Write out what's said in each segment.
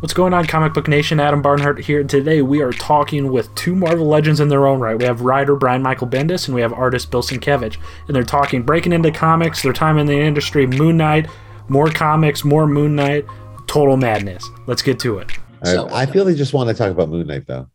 What's going on, Comic Book Nation? Adam Barnhardt here, and today we are talking with two Marvel legends in their own right. We have writer Brian Michael Bendis, and we have artist Bill Sienkiewicz, and they're talking breaking into comics, their time in the industry, Moon Knight, more comics, more Moon Knight, total madness. Let's get to it. So, I feel they just want to talk about Moon Knight, though.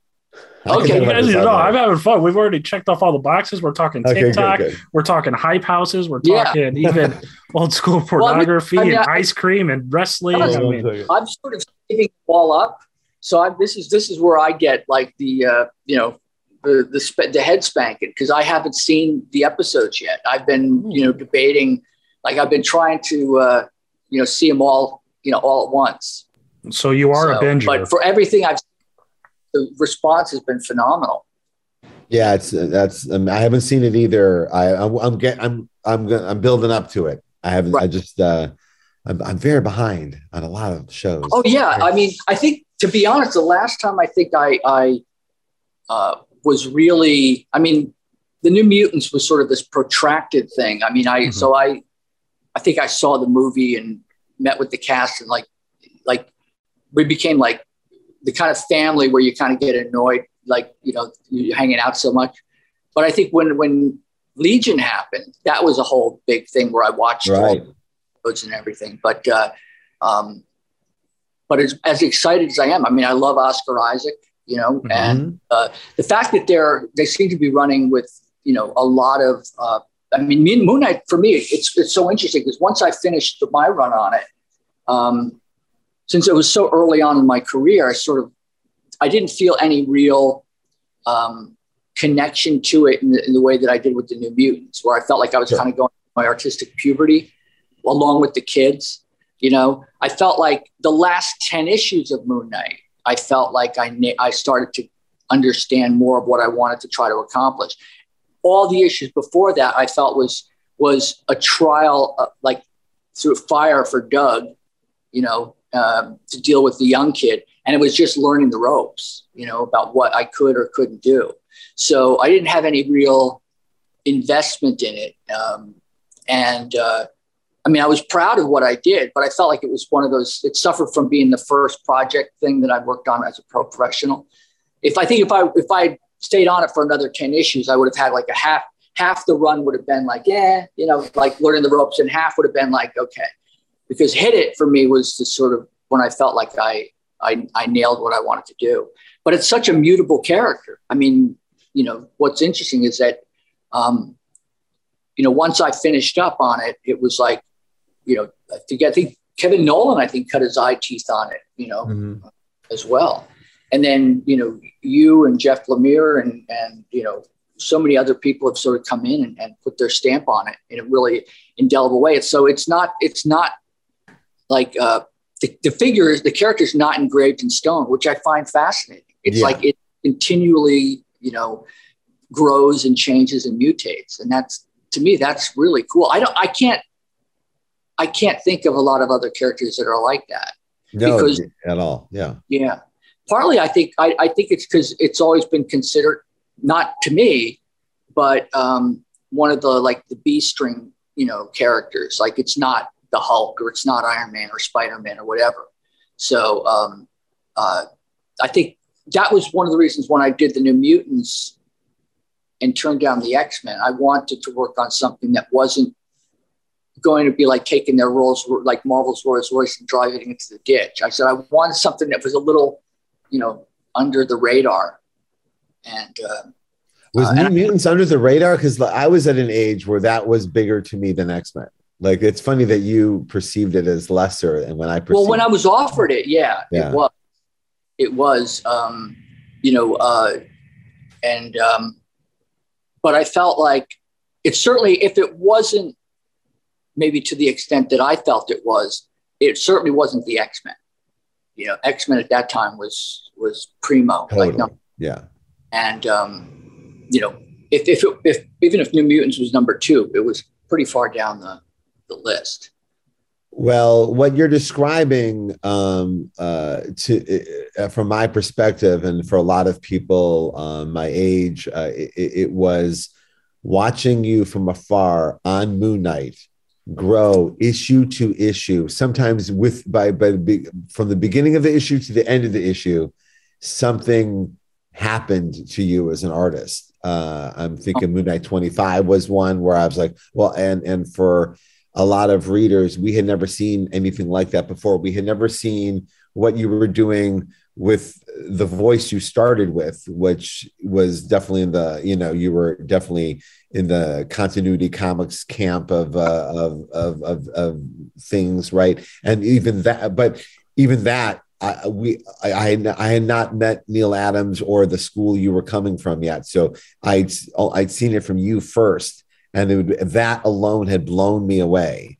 Okay, you guys know I'm having fun. We've already checked off all the boxes. We're talking TikTok. Okay, good, good. We're talking hype houses. We're talking yeah. even old school pornography well, I mean, I mean, and I, ice cream and wrestling. I mean, I'm sort of saving it all up. So I, this is this is where I get like the uh, you know the the, sp- the head spanking because I haven't seen the episodes yet. I've been hmm. you know debating, like I've been trying to uh, you know see them all you know all at once. So you are so, a binger. But for everything I've the response has been phenomenal. Yeah, it's that's. Um, I haven't seen it either. I I'm, I'm get I'm I'm I'm building up to it. I haven't. Right. I just uh, I'm I'm very behind on a lot of shows. Oh yeah, I mean, I think to be honest, the last time I think I I uh, was really. I mean, the New Mutants was sort of this protracted thing. I mean, I mm-hmm. so I I think I saw the movie and met with the cast and like like we became like the kind of family where you kind of get annoyed, like you know, you're hanging out so much. But I think when when Legion happened, that was a whole big thing where I watched right. all and everything. But uh, um, but as, as excited as I am, I mean, I love Oscar Isaac, you know, mm-hmm. and uh, the fact that they're they seem to be running with you know a lot of. Uh, I mean, Moon Knight for me, it's it's so interesting because once I finished my run on it, um, since it was so early on in my career, I sort of I didn't feel any real um, connection to it in the, in the, way that I did with the New Mutants, where I felt like I was sure. kind of going through my artistic puberty along with the kids. You know, I felt like the last ten issues of Moon Knight, I felt like I I started to understand more of what I wanted to try to accomplish. All the issues before that, I felt was was a trial, uh, like through fire for Doug. You know, um, to deal with the young kid. And it was just learning the ropes, you know, about what I could or couldn't do. So I didn't have any real investment in it. Um, and uh, I mean, I was proud of what I did, but I felt like it was one of those, it suffered from being the first project thing that I worked on as a pro professional. If I think if I, if I stayed on it for another 10 issues, I would have had like a half, half the run would have been like, yeah, you know, like learning the ropes and half would have been like, okay, because hit it for me was the sort of when I felt like I, I, I nailed what I wanted to do. But it's such a mutable character. I mean, you know, what's interesting is that, um, you know, once I finished up on it, it was like, you know, I think, I think Kevin Nowlan, I think, cut his eye teeth on it, you know, mm-hmm. as well. And then, you know, you and Jeff Lemire and, and, you know, so many other people have sort of come in and, and put their stamp on it in a really indelible way. So it's not, it's not like uh, the, the figure is the character is not engraved in stone, which I find fascinating. It's yeah. like it continually, you know, grows and changes and mutates, and that's to me that's really cool. I don't, I can't, I can't think of a lot of other characters that are like that. No, because, at all. Yeah. Yeah. Partly, I think I, I think it's because it's always been considered not to me, but um, one of the like the B string, you know, characters. Like it's not the Hulk or it's not Iron Man or Spider Man or whatever. So um, uh, I think that was one of the reasons when I did the New Mutants and turned down the X Men. I wanted to work on something that wasn't going to be like taking their roles like Marvel's Rolls Royce and driving it into the ditch. I said I wanted something that was a little, you know, under the radar. And uh, was uh, New Mutants under the radar? Because I was at an age where that was bigger to me than X Men. Like it's funny that you perceived it as lesser, and when I perceived well, when I was offered it, yeah, Yeah. it was. It was, um, you know, uh, and um, but I felt like it certainly, if it wasn't maybe to the extent that I felt it was, it certainly wasn't the X Men. You know, X Men at that time was was primo. totally, Like, no, yeah, and um, you know, if if, it, if even if New Mutants was number two, it was pretty far down the the list. Well, what you're describing, um, uh, to uh, from my perspective, and for a lot of people um, my age, uh, it, it was watching you from afar on Moon Knight grow issue to issue. Sometimes with by by the from the beginning of the issue to the end of the issue, something happened to you as an artist. Uh, I'm thinking Moon Knight 25 was one where I was like, well, and and for a lot of readers, we had never seen anything like that before. We had never seen what you were doing with the voice you started with, which was definitely in the, you know, you were definitely in the continuity comics camp of uh, of, of of of things, right? And even that, but even that, I, we I, I had I had not met Neal Adams or the school you were coming from yet, so I'd I'd seen it from you first, and it would, that alone had blown me away.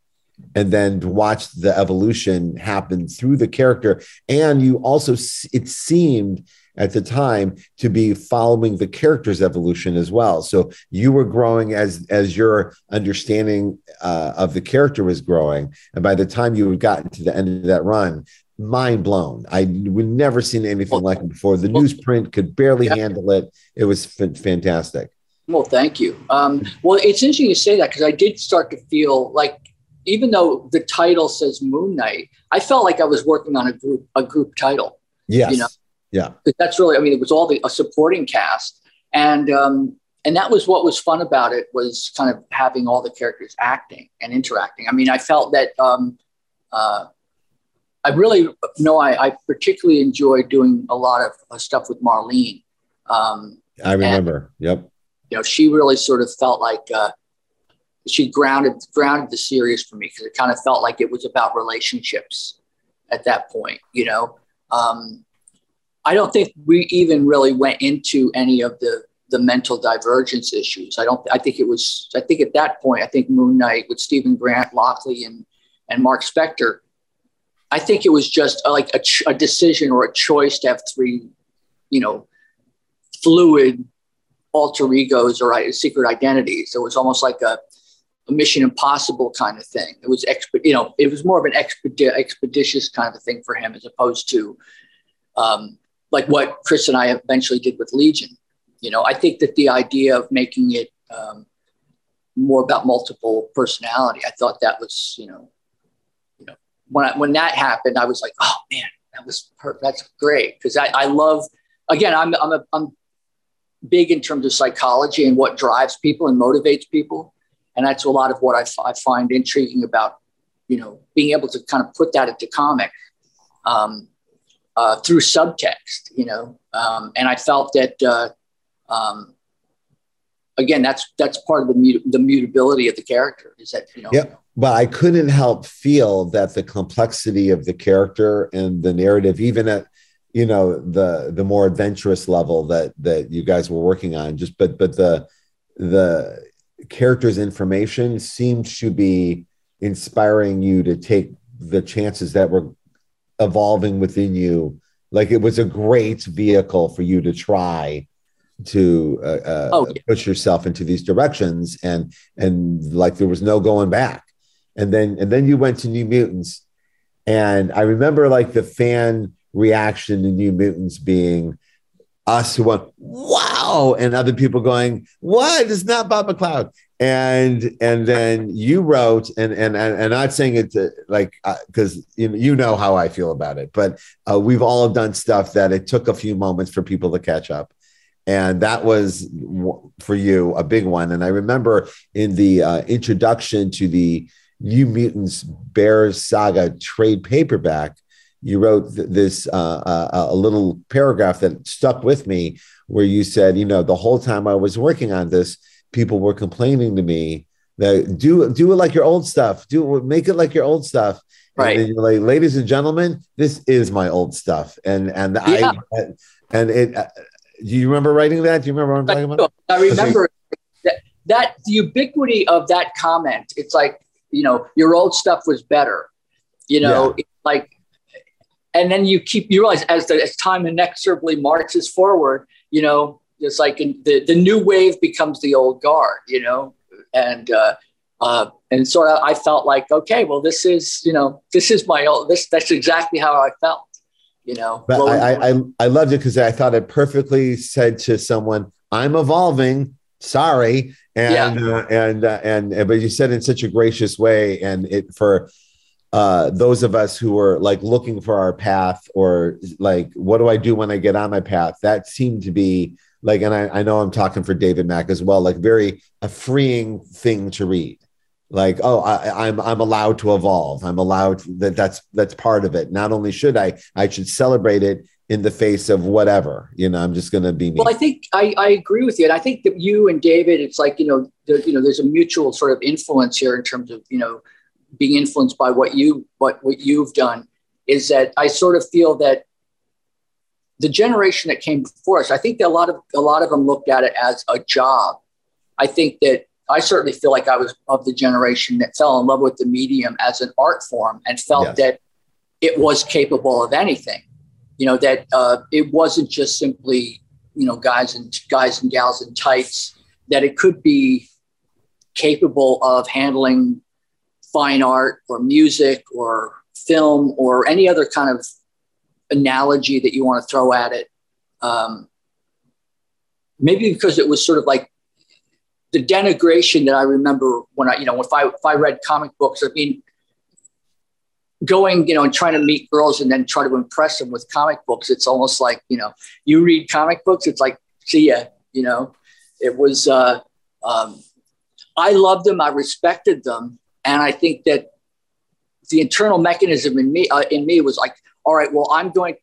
And then to watch the evolution happen through the character, and you also it seemed at the time to be following the character's evolution as well. So you were growing as as your understanding uh, of the character was growing, and by the time you had gotten to the end of that run, mind blown. I would never seen anything like it before. The newsprint could barely handle it. It was f- fantastic. Well, thank you. Um, well, it's interesting you say that because I did start to feel like, even though the title says Moon Knight, I felt like I was working on a group a group title. Yes. You know, yeah. That's really, I mean, it was all the a supporting cast, and um, and that was what was fun about it was kind of having all the characters acting and interacting. I mean, I felt that um, uh, I really know I, I particularly enjoyed doing a lot of uh, stuff with Marlene. Um, I remember. yep. You know, she really sort of felt like uh, she grounded grounded the series for me because it kind of felt like it was about relationships at that point. You know, um, I don't think we even really went into any of the the mental divergence issues. I don't. I think it was. I think at that point, I think Moon Knight with Stephen Grant, Lockley, and and Marc Spector. I think it was just uh, like a, a decision or a choice to have three, you know, fluid alter egos or secret identities. It was almost like a, a Mission Impossible kind of thing. It was exp- you know, it was more of an expedi- expeditious kind of thing for him as opposed to um, like what Chris and I eventually did with Legion. You know, I think that the idea of making it um, more about multiple personality, I thought that was, you know, you know, when I, when that happened, I was like, oh man, that was per- that's great because I, I love again, I'm I'm a, I'm big in terms of psychology and what drives people and motivates people. And that's a lot of what I, f- I find intriguing about, you know, being able to kind of put that into comic um, uh, through subtext, you know. Um, and I felt that, uh, um, again, that's that's part of the mut- the mutability of the character is that you know. Yep. But I couldn't help feel that the complexity of the character and the narrative, even at you know the the more adventurous level that that you guys were working on, just but but the the character's information seemed to be inspiring you to take the chances that were evolving within you. Like it was a great vehicle for you to try to uh, uh, Oh, yeah. push yourself into these directions, and and like there was no going back. And then and then you went to New Mutants, and I remember like the fan reaction to New Mutants being us who went wow, and other people going what? It's not Bob McLeod. And and then you wrote and and and, and not saying it to, like because you know, you know how I feel about it, but uh, we've all done stuff that it took a few moments for people to catch up and that was for you a big one and i remember in the uh, introduction to the new mutants bears saga trade paperback you wrote th- this uh, uh, a little paragraph that stuck with me, where you said, you know, the whole time I was working on this, people were complaining to me that do do it like your old stuff, do make it like your old stuff. Right. And you're like, ladies and gentlemen, this is my old stuff, and and yeah. I and it. Uh, do you remember writing that? Do you remember what I'm talking about? I remember that, that the ubiquity of that comment. It's like you know, your old stuff was better. You know, yeah. like, and then you keep you realize as the as time inexorably marches forward, you know, it's like in, the the new wave becomes the old guard. You know, and uh, uh, and sort of I felt like okay, well, this is you know, this is my old this that's exactly how I felt. You know, but I, I I loved it because I thought it perfectly said to someone, "I'm evolving." Sorry, and yeah. uh, and uh, and but you said in such a gracious way, and it for uh, those of us who are like looking for our path or like what do I do when I get on my path? That seemed to be like, and I, I know I'm talking for David Mack as well, like very a freeing thing to read like oh I, I'm, I'm allowed to evolve i'm allowed that that's that's part of it not only should i i should celebrate it in the face of whatever you know i'm just going to be me. well i think I, I agree with you and i think that you and david it's like you know you know there's a mutual sort of influence here in terms of you know being influenced by what you what what you've done is that i sort of feel that the generation that came before us i think that a lot of a lot of them looked at it as a job i think that I certainly feel like I was of the generation that fell in love with the medium as an art form and felt yes. that it was capable of anything. You know that uh, it wasn't just simply you know guys and guys and gals in tights. That it could be capable of handling fine art or music or film or any other kind of analogy that you want to throw at it. Um, maybe because it was sort of like the denigration that I remember when I, you know, if I if I read comic books, I mean, going, you know, and trying to meet girls and then try to impress them with comic books, it's almost like, you know, you read comic books, it's like, see ya, you know. It was uh um I loved them, I respected them, and I think that the internal mechanism in me uh, in me was like, all right, well, I'm going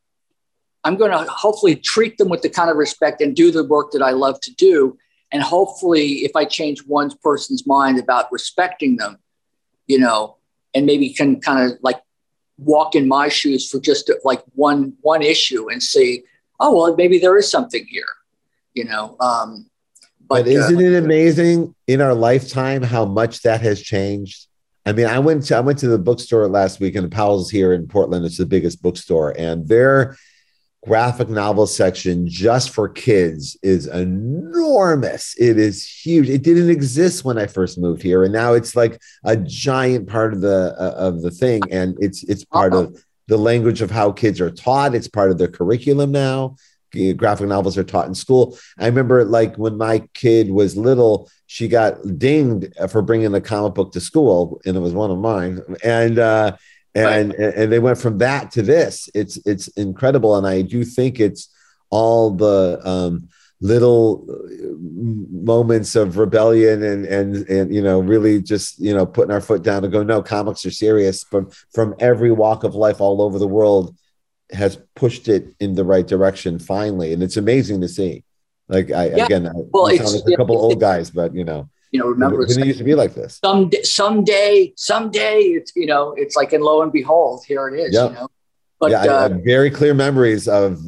I'm going to hopefully treat them with the kind of respect and do the work that I love to do and hopefully, if I change one person's mind about respecting them, you know, and maybe can kind of like walk in my shoes for just like one one issue and see, oh well, maybe there is something here, you know. Um, but, but isn't uh, it amazing in our lifetime how much that has changed? I mean, I went to I went to the bookstore last week, and Powell's here in Portland. It's the biggest bookstore, and their graphic novel section just for kids is enormous. It is huge. It didn't exist when I first moved here, and now it's like a giant part of the uh, of the thing, and it's it's part uh-huh. of the language of how kids are taught. It's part of their curriculum now. Graphic novels are taught in school. I remember, like when my kid was little, she got dinged for bringing a comic book to school, and it was one of mine, and. uh and right. and they went from that to this it's it's incredible and i do think it's all the um, little uh, moments of rebellion and and and you know really just you know putting our foot down and go no comics are serious from from every walk of life all over the world has pushed it in the right direction finally and it's amazing to see like i yeah. again I, well it's, like a couple old guys but you know you know, remember it used to be like this. Someday, someday, someday, it's you know, it's like, and lo and behold, here it is. Yep. You know, but yeah, uh, I have very clear memories of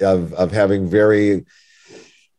of of having very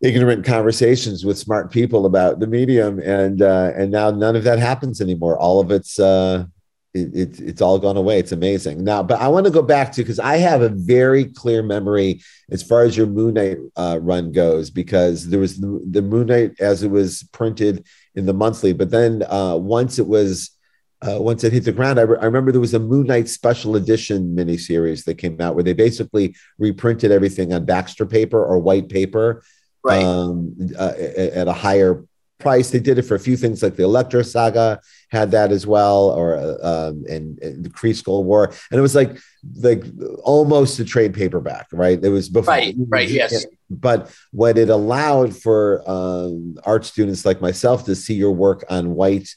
ignorant conversations with smart people about the medium, and uh, and now none of that happens anymore. All of it's uh, it, it, it's all gone away. It's amazing now. But I want to go back to because I have a very clear memory as far as your Moon Knight uh, run goes, because there was the, the, Moon Knight as it was printed in the monthly, but then uh, once it was. Uh, once it hit the ground, I, re- I, remember there was a Moon Knight special edition miniseries that came out where they basically reprinted everything on Baxter paper or white paper right. um, uh, at a higher price. They did it for a few things like the Elektra saga had that as well, or um, and, and the Kree Skrull War, and it was like like almost a trade paperback, right? It was before, right, right, yes. But what it allowed for um, art students like myself to see your work on white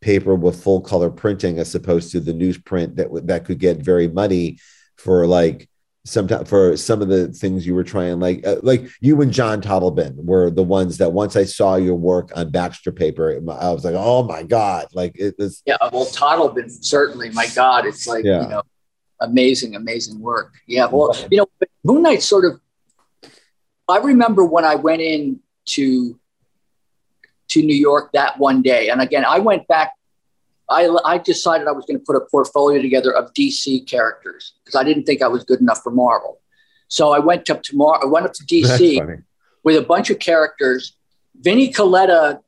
paper with full color printing, as opposed to the newsprint that that could get very muddy. for like sometimes for some of the things you were trying like uh, like you and john Totleben were the ones that once i saw your work on baxter paper i was like oh my god like it was yeah well Totleben certainly my god it's like yeah. you know amazing amazing work yeah well you know moon knight sort of i remember when i went in to to new york that one day and again i went back I, I decided I was going to put a portfolio together of DC characters because I didn't think I was good enough for Marvel. So I went up to Mar- I went up to DC with a bunch of characters. Vinnie Colletta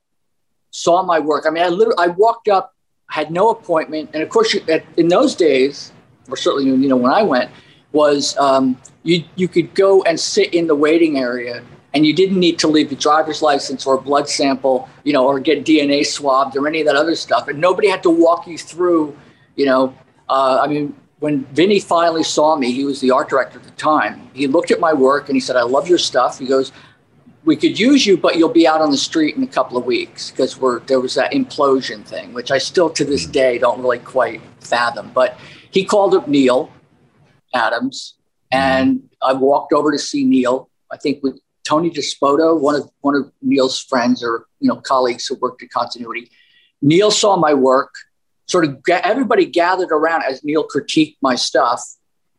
saw my work. I mean, I literally I walked up, had no appointment, and of course, you, at, in those days, or certainly you know when I went, was um, you you could go and sit in the waiting area and you didn't need to leave a driver's license or a blood sample, you know, or get DNA swabbed or any of that other stuff. And nobody had to walk you through, you know. Uh, I mean, when Vinnie finally saw me, he was the art director at the time. He looked at my work and he said, "I love your stuff." He goes, "We could use you, but you'll be out on the street in a couple of weeks because we're there was that implosion thing, which I still to this day don't really quite fathom." But he called up Neal Adams, and I walked over to see Neal. I think with Tony Despoto, one of one of Neal's friends or you know colleagues who worked at Continuity. Neal saw my work. Sort of everybody gathered around as Neal critiqued my stuff,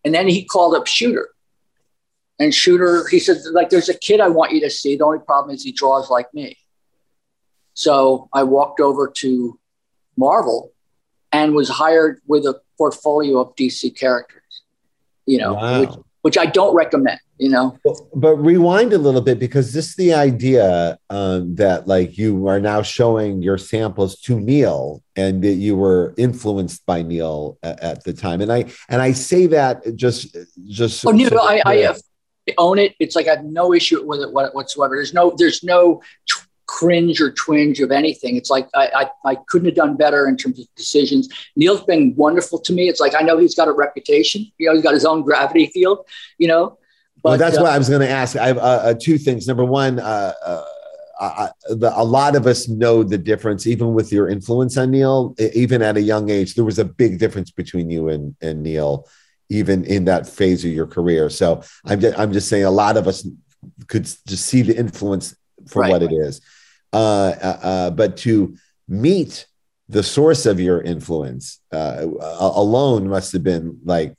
and then he called up Shooter. And Shooter, he said, like, there's a kid I want you to see. The only problem is he draws like me. So I walked over to Marvel and was hired with a portfolio of DC characters, you know, wow. which, which I don't recommend you know but rewind a little bit because this is the idea um, that like you are now showing your samples to neal and that you were influenced by neal at, at the time and i and i say that just just oh neal so I, I, own it it's like i have no issue with it whatsoever there's no there's no cringe or twinge of anything. It's like I, I, I, couldn't have done better in terms of decisions. Neal's been wonderful to me. It's like I know he's got a reputation. You know, he's got his own gravity field. You know, but, well, that's uh, what I was going to ask. I have uh, uh, two things. Number one, uh, uh, I, the, a lot of us know the difference, even with your influence on Neal, Even at a young age, there was a big difference between you and, and Neal, even in that phase of your career. So I'm just, I'm just saying, a lot of us could just see the influence for right, what right. it is. Uh, but to meet the source of your influence alone must have been like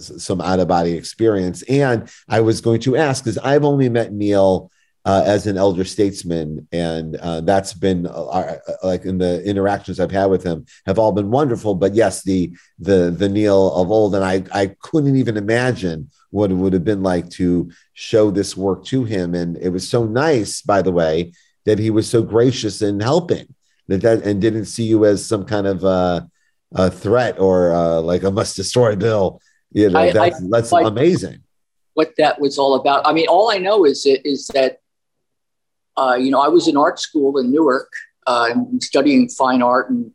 some out of body experience. And I was going to ask because I've only met Neal uh, as an elder statesman, and uh, that's been uh, uh, like in the interactions I've had with him have all been wonderful. But yes, the the the Neal of old, and I I couldn't even imagine what it would have been like to show this work to him, and it was so nice, by the way, that he was so gracious in helping that, that and didn't see you as some kind of uh, a threat or uh, like a must destroy bill you know, I, that's, I, that's amazing. What that was all about. I mean, all I know is is that, uh, you know, I was in art school in Newark, uh, studying fine art and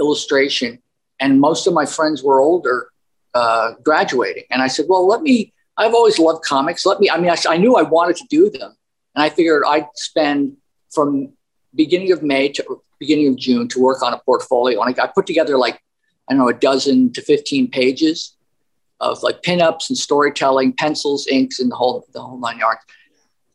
illustration, and most of my friends were older, uh, graduating. And I said, well, let me. I've always loved comics. Let me. I mean, I, I knew I wanted to do them, and I figured I'd spend from beginning of May to beginning of June to work on a portfolio. And I, I put together like I don't know a dozen to fifteen pages of like pinups and storytelling, pencils, inks, and the whole the whole nine yards.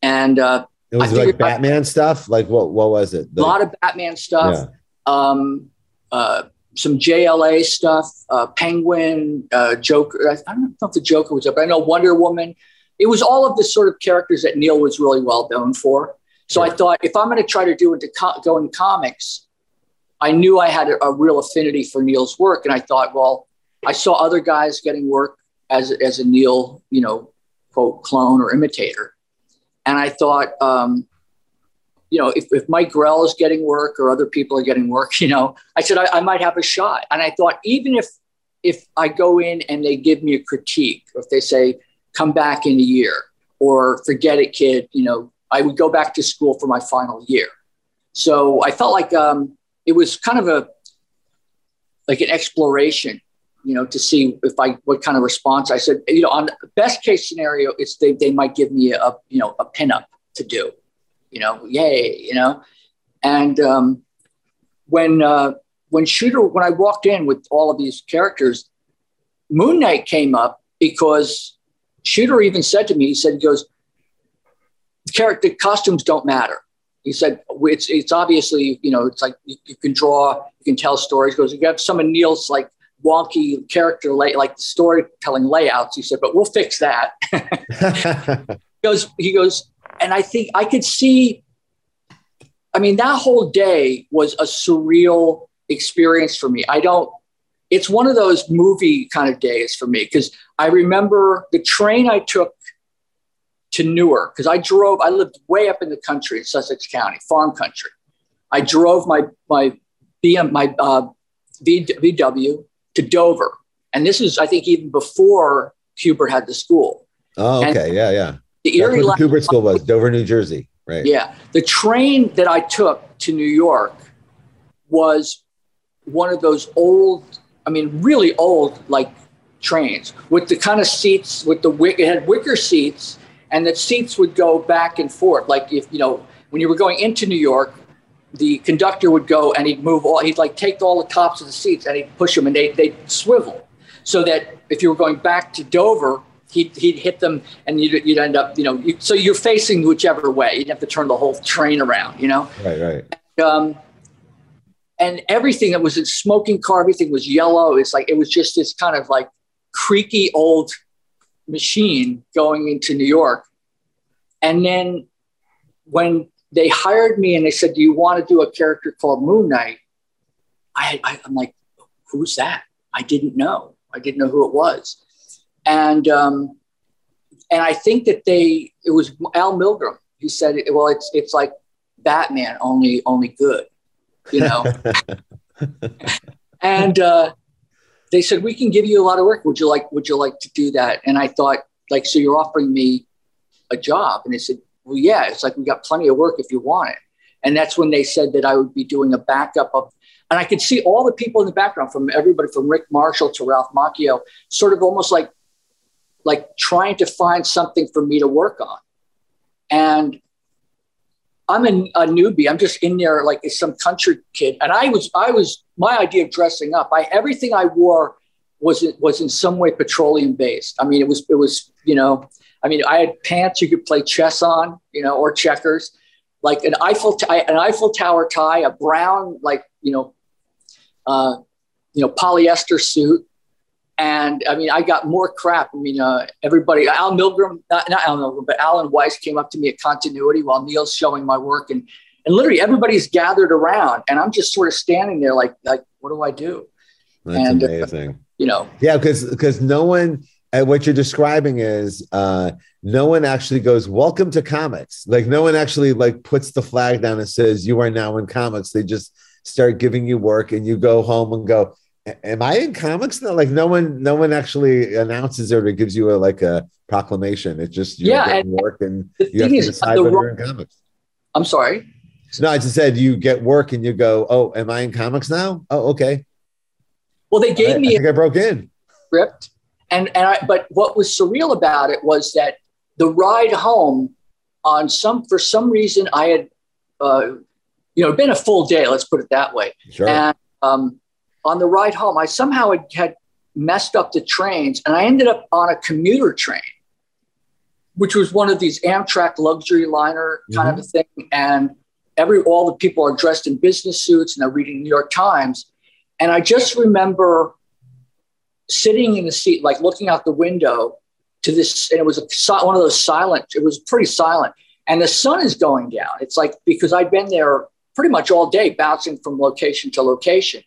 And uh, it was like Batman I, stuff. Like what? What was it? The, a lot of Batman stuff. Yeah. Um, uh, some JLA stuff. Uh, Penguin, uh, Joker. I, don't know if the Joker was up. I know Wonder Woman. It was all of the sort of characters that Neal was really well known for. So I thought if I'm going to try to do into co- go in comics, I knew I had a, a real affinity for Neal's work, and I thought, well, I saw other guys getting work as, as a Neal, you know, quote, clone or imitator. And I thought, um, you know, if, if Mike Grell is getting work or other people are getting work, you know, I said I, I might have a shot. And I thought, even if if I go in and they give me a critique, or if they say, come back in a year, or forget it, kid, you know, I would go back to school for my final year. So I felt like um, it was kind of a like an exploration you know, to see if I what kind of response. I said, you know, on the best case scenario, it's they they might give me a you know a pinup to do, you know, yay, you know, and um, when uh, when shooter when I walked in with all of these characters, Moon Knight came up because Shooter even said to me, he said, he goes, character costumes don't matter. He said, it's, it's obviously, you know, it's like you, you can draw, you can tell stories. He goes, you have some of Neal's like wonky character, lay, like the storytelling layouts. He said, but we'll fix that. he goes, he goes, and I think I could see, I mean, that whole day was a surreal experience for me. I don't, it's one of those movie kind of days for me because I remember the train I took to Newark because I drove. I lived way up in the country in Sussex County, farm country. I drove my my BM my uh, VW to Dover, and this is I think even before Kubert had the school. Oh, okay, and yeah, yeah. The Erie That's Kubert School was Dover, New Jersey, right? Yeah, the train that I took to New York was one of those old I mean, really old like trains with the kind of seats with the wick. It had wicker seats, and the seats would go back and forth. Like if you know when you were going into New York, the conductor would go and he'd move all. He'd like take all the tops of the seats and he'd push them, and they they'd swivel so that if you were going back to Dover. He'd, he'd hit them and you'd, you'd end up, you know, you, so you're facing whichever way. You'd have to turn the whole train around, you know? Right, right. And, um, and everything that was a smoking car, everything was yellow. It's like it was just this kind of like creaky old machine going into New York. And then when they hired me and they said, "Do you want to do a character called Moon Knight?" I, I am like, "Who's that?" I didn't know. I didn't know who it was, and um, and I think that they it was Al Milgrom. He said, "Well, it's it's like Batman, only only good." you know. and uh, they said, "We can give you a lot of work. Would you like? Would you like to do that?" And I thought, like, so you're offering me a job? And they said, "Well, yeah. It's like we got plenty of work if you want it." And that's when they said that I would be doing a backup of, and I could see all the people in the background, from everybody from Rick Marschall to Ralph Macchio, sort of almost like, like trying to find something for me to work on. And I'm a, a, newbie. I'm just in there like some country kid. And I was, I was, my idea of dressing up, I, everything I wore was, was in some way petroleum based. I mean, it was, it was, you know, I mean, I had pants you could play chess on, you know, or checkers, like an Eiffel, t- an Eiffel Tower tie, a brown, like, you know, uh, you know, polyester suit, and I mean, I got more crap. I mean, uh, everybody, Al Milgrom, not, not Al Milgrom, but Alan Weiss came up to me at continuity while Neal's showing my work. And, and literally everybody's gathered around and I'm just sort of standing there like, like, what do I do? That's and, uh, amazing. Uh, you know, yeah, because, because no one, and what you're describing is uh, no one actually goes welcome to comics like no one actually like puts the flag down and says you are now in comics they just start giving you work and you go home and go am I in comics now? Like no one, no one actually announces it or gives you a like a proclamation. It's just you yeah, and work and you have to decide whether you're in comics. I'm sorry. No, I just said you get work and you go, oh, am I in comics now? Oh, okay. Well, they gave I, me. I broke in. Script, and and I, but what was surreal about it was that the ride home, on some for some reason, I had, uh, you know, been a full day. Let's put it that way. Sure. And um, on the ride home, I somehow had, had messed up the trains and I ended up on a commuter train, which was one of these Amtrak luxury liner kind mm-hmm. of a thing. And every all the people are dressed in business suits and they're reading New York Times. And I just remember sitting in the seat, like looking out the window to this, and it was a, one of those silent, it was pretty silent. And the sun is going down. It's like because I'd been there pretty much all day, bouncing from location to location.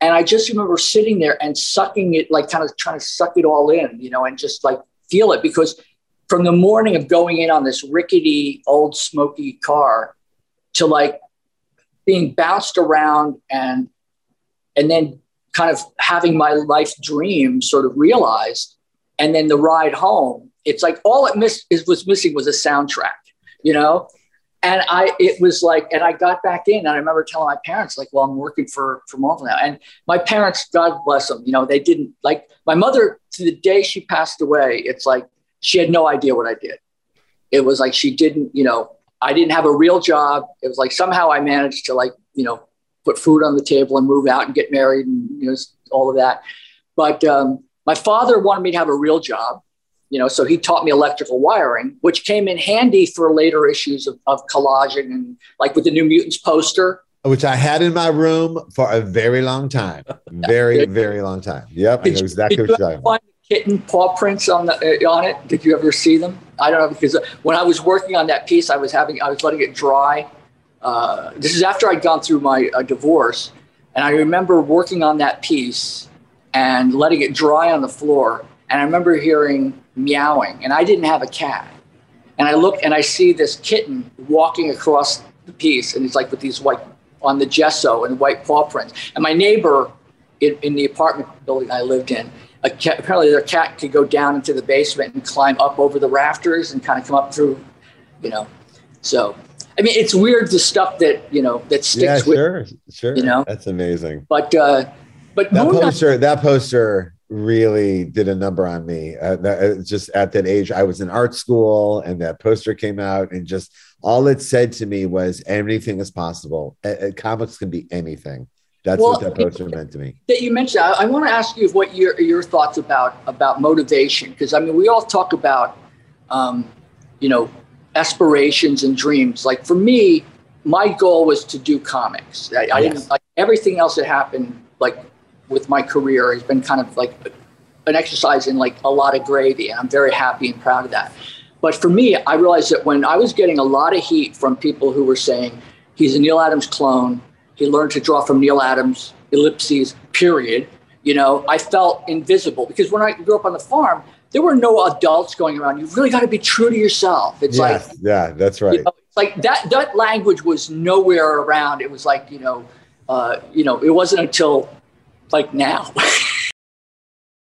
And I just remember sitting there and sucking it, like kind of trying to suck it all in, you know, and just like feel it because from the morning of going in on this rickety old smoky car to like being bounced around and and then kind of having my life dream sort of realized and then the ride home it's like all it missed is was missing was a soundtrack you know and I, it was like, and I got back in, and I remember telling my parents, like, "Well, I'm working for for Marvel now." And my parents, God bless them, you know, they didn't like my mother to the day she passed away. It's like she had no idea what I did. It was like she didn't, you know, I didn't have a real job. It was like somehow I managed to like, you know, put food on the table and move out and get married and you know all of that. But um, my father wanted me to have a real job, you know, so he taught me electrical wiring, which came in handy for later issues of, of collaging and like with the New Mutants poster. Which I had in my room for a very long time. Very, very long time. Yep. Did I know exactly what you're talking about. Kitten paw prints on the uh, on it. Did you ever see them? I don't know because when I was working on that piece, I was having I was letting it dry. Uh, this is after I'd gone through my uh, divorce, and I remember working on that piece and letting it dry on the floor. And I remember hearing meowing, and I didn't have a cat. And I look and I see this kitten walking across the piece, and it's like with these white on the gesso and white paw prints. And my neighbor in, in the apartment building I lived in, cat, apparently their cat could go down into the basement and climb up over the rafters and kind of come up through, you know. So, I mean, it's weird the stuff that you know that sticks yeah, with. Sure, sure. You know, that's amazing. But uh, but that poster, that poster really did a number on me. Uh, that, uh, just at that age, I was in art school, and that poster came out, and just all it said to me was, "Anything is possible. Uh, comics can be anything." That's well, what that poster meant to me. That you mentioned, I, I want to ask you what your your thoughts about about motivation, because I mean, we all talk about, um, you know, aspirations and dreams. Like for me, my goal was to do comics. I, yes. I didn't like everything else that happened. Like with my career, has been kind of like an exercise in like a lot of gravy, and I'm very happy and proud of that. But for me, I realized that when I was getting a lot of heat from people who were saying he's a Neal Adams clone he learned to draw from Neal Adams, ellipses, period. You know, I felt invisible because when I grew up on the farm, there were no adults going around. You've really got to be true to yourself. It's yes, like, yeah, that's right. You know, like that, that language was nowhere around. It was like, you know, uh, you know, it wasn't until like now.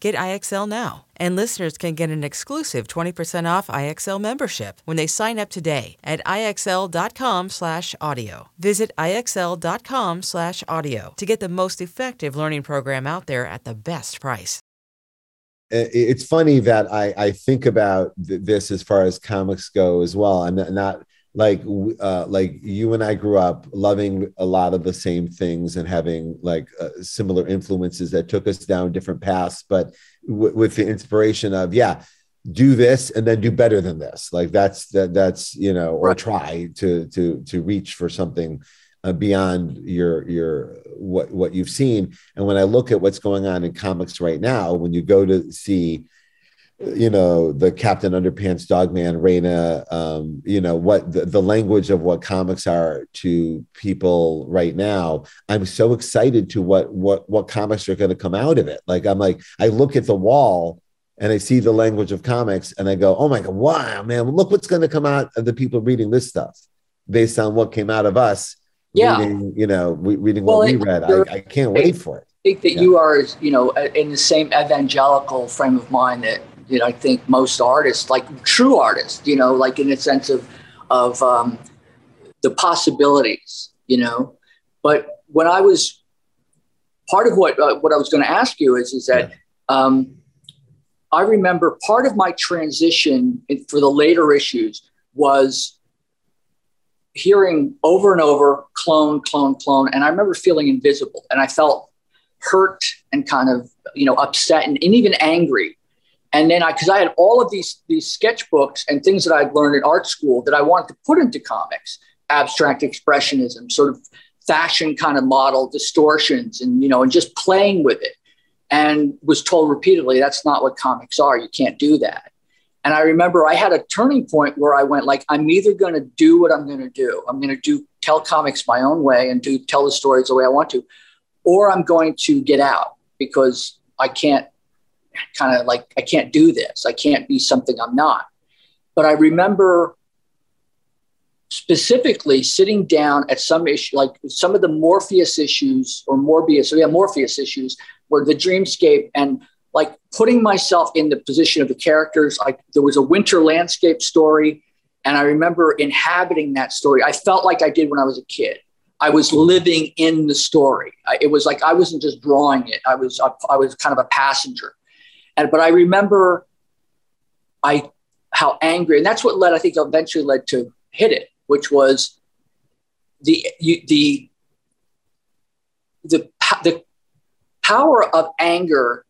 Get IXL now. And listeners can get an exclusive 20% off IXL membership when they sign up today at IXL.com/audio. Visit IXL.com/audio to get the most effective learning program out there at the best price. It's funny that I, I think about this as far as comics go as well. I'm not like uh, like you and I grew up loving a lot of the same things and having like uh, similar influences that took us down different paths, but w- with the inspiration of yeah, do this and then do better than this. Like that's that that's you know or try to to to reach for something uh, beyond your your what what you've seen. And when I look at what's going on in comics right now, when you go to see you know the captain underpants dogman Raina um you know what the, the language of what comics are to people right now i'm so excited to what what what comics are going to come out of it. Like i'm like i look at the wall and i see the language of comics and i go oh my god wow man look what's going to come out of the people reading this stuff based on what came out of us yeah. reading, you know reading well, what we read. I, I can't wait for it. I think that yeah. you are, you know, in the same evangelical frame of mind that you know, I think most artists, like true artists, you know, like in the sense of of um, the possibilities, you know. But when I was part of what uh, what I was going to ask you is is that um, I remember part of my transition in, for the later issues was hearing over and over clone, clone, clone, and I remember feeling invisible, and I felt hurt and kind of you know upset and, and even angry and then I, because I had all of these these sketchbooks and things that I'd learned in art school that I wanted to put into comics, abstract expressionism, sort of fashion kind of model distortions, and you know, and just playing with it. And was told repeatedly, that's not what comics are. You can't do that. And I remember I had a turning point where I went like, I'm either going to do what I'm going to do. I'm going to do tell comics my own way and do tell the stories the way I want to, or I'm going to get out because I can't kind of like I can't do this. I can't be something I'm not. But I remember specifically sitting down at some issue, like some of the Morpheus issues or Morbius, so yeah, Morpheus issues, where the dreamscape and like putting myself in the position of the characters. Like there was a winter landscape story, and I remember inhabiting that story. I felt like I did when I was a kid. I was living in the story. I, it was like I wasn't just drawing it. I was I, I was kind of a passenger, and but I remember I how angry, and that's what led I think eventually led to hit it, which was the the the the power of anger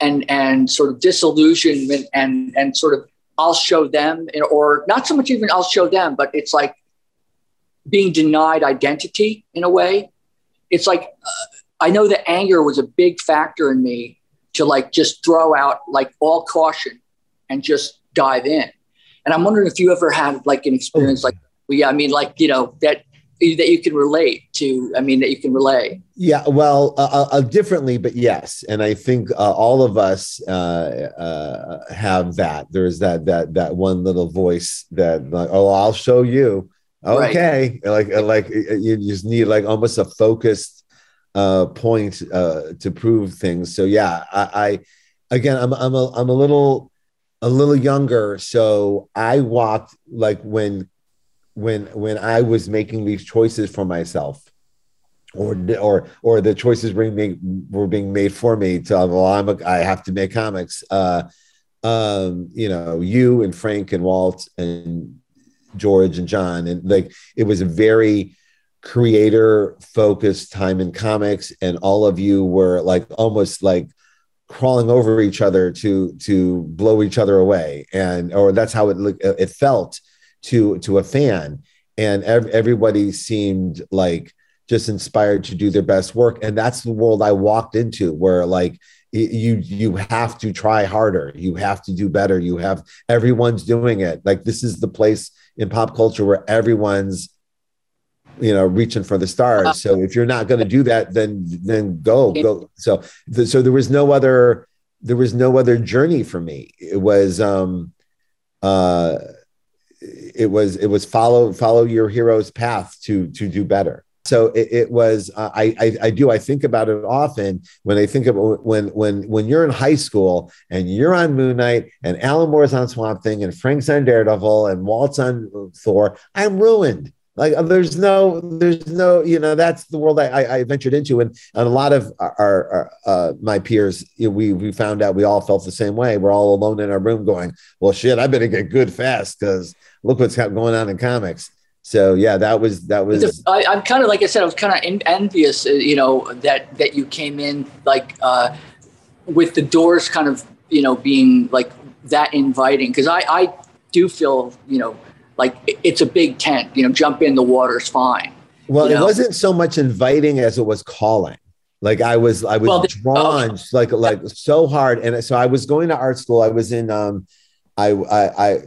and and sort of disillusionment and and sort of I'll show them or not so much even I'll show them, but it's like being denied identity in a way. It's like uh, I know that anger was a big factor in me to like just throw out like all caution and just dive in. And I'm wondering if you ever had like an experience oh. like, well, yeah, I mean, like you know that that you can relate to. I mean, that you can relay. Yeah, well, uh, uh, uh differently, but yes, and I think uh, all of us uh, uh, have that. There's that that that one little voice that like, oh, I'll show you. Okay, right. like like you just need like almost a focused point uh, to prove things. So yeah, I, I again, I'm I'm a I'm a little a little younger, so I walked like when when when I was making these choices for myself, or or or the choices were being were being made for me. To well, I'm a, I have to make comics. Uh, um, you know, you and Frank and Walt and George and John, and like it was a very creator focused time in comics, and all of you were like almost like crawling over each other to to blow each other away. And or that's how it looked. it felt to to a fan. And ev- everybody seemed like just inspired to do their best work. And that's the world i walked into where like you you have to try harder. You have to do better. You have everyone's doing it. Like this is the place in pop culture where everyone's you know reaching for the stars. So if you're not going to do that then then go go. So so there was no other there was no other journey for me. It was um uh it was it was follow follow your hero's path to to do better. So it, it was uh, I, I, I do I think about it often when I think about when when when you're in high school and you're on Moon Knight and Alan Moore's on Swamp Thing and Frank's on Daredevil and Walt's on Thor I'm ruined like there's no there's no you know that's the world I, I ventured into and, and a lot of our, our uh, my peers you know, we we found out we all felt the same way we're all alone in our room going well shit I better get good fast because look what's going on in comics. So yeah, that was that was. I, am kind of like I said, I was kind of envious, uh, you know, that that you came in like uh, with the doors kind of you know being like that inviting because I I do feel you know like it's a big tent, you know, jump in the water's fine. Well, it know? wasn't so much inviting as it was calling. Like I was, I was well, drawn oh. like like so hard, and so I was going to art school. I was in um, I I, I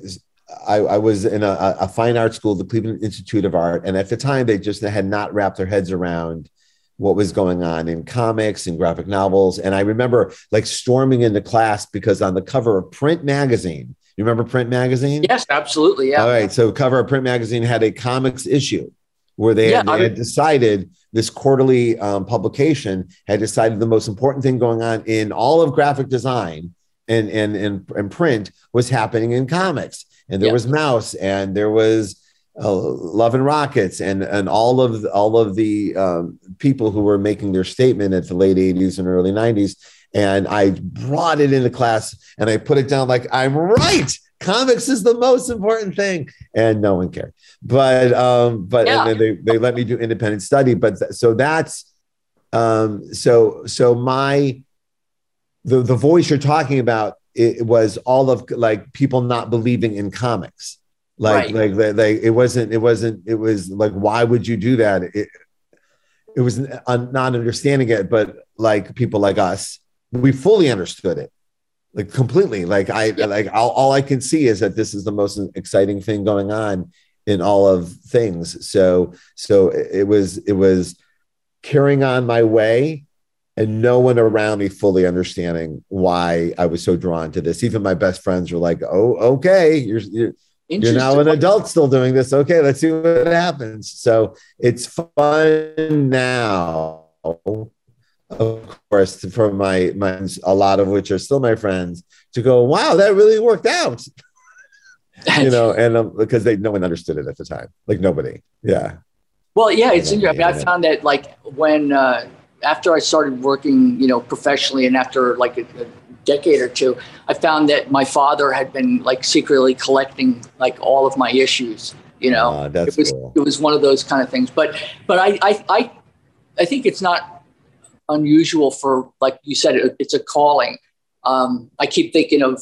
I, I, was in a, a, fine art school, the Cleveland Institute of Art, and at the time they just had not wrapped their heads around what was going on in comics and graphic novels. And I remember like storming into class because on the cover of Print magazine, you remember Print magazine? Yes, absolutely. Yeah. All right. So cover of Print magazine had a comics issue where they, yeah, had, they had decided this quarterly um, publication had decided the most important thing going on in all of graphic design and and and, and print was happening in comics and there yep. was Maus, and there was uh, Love and Rockets and and all of all of the um, people who were making their statement at the late 80s and early 90s and I brought it into class and I put it down like I'm right. Comics is the most important thing. And no one cared. But um but yeah. and then they, they let me do independent study but th- so that's um so so my the the voice you're talking about it was all of like people not believing in comics. Like right. like they, it wasn't it wasn't it was like why would you do that? It, it was not understanding it but like people like us we fully understood it like completely like i yeah. like all, all i can see is that this is the most exciting thing going on in all of things so so it was it was carrying on my way and no one around me fully understanding why I was so drawn to this. Even my best friends were like, "Oh, okay, you're you're, you're now an adult still doing this. Okay, let's see what happens." So it's fun now, of course, for my my a lot of which are still my friends to go, "Wow, that really worked out." you know, and um, because they no one understood it at the time, like nobody. Yeah. Well, yeah, it's interesting. I, mean, I found that like when. Uh, after I started working, you know, professionally, and after like a, a decade or two, I found that my father had been like secretly collecting like all of my issues. You know, uh, that's it was cool. it was one of those kind of things. But but I I I, I think it's not unusual for like you said it, it's a calling. Um, I keep thinking of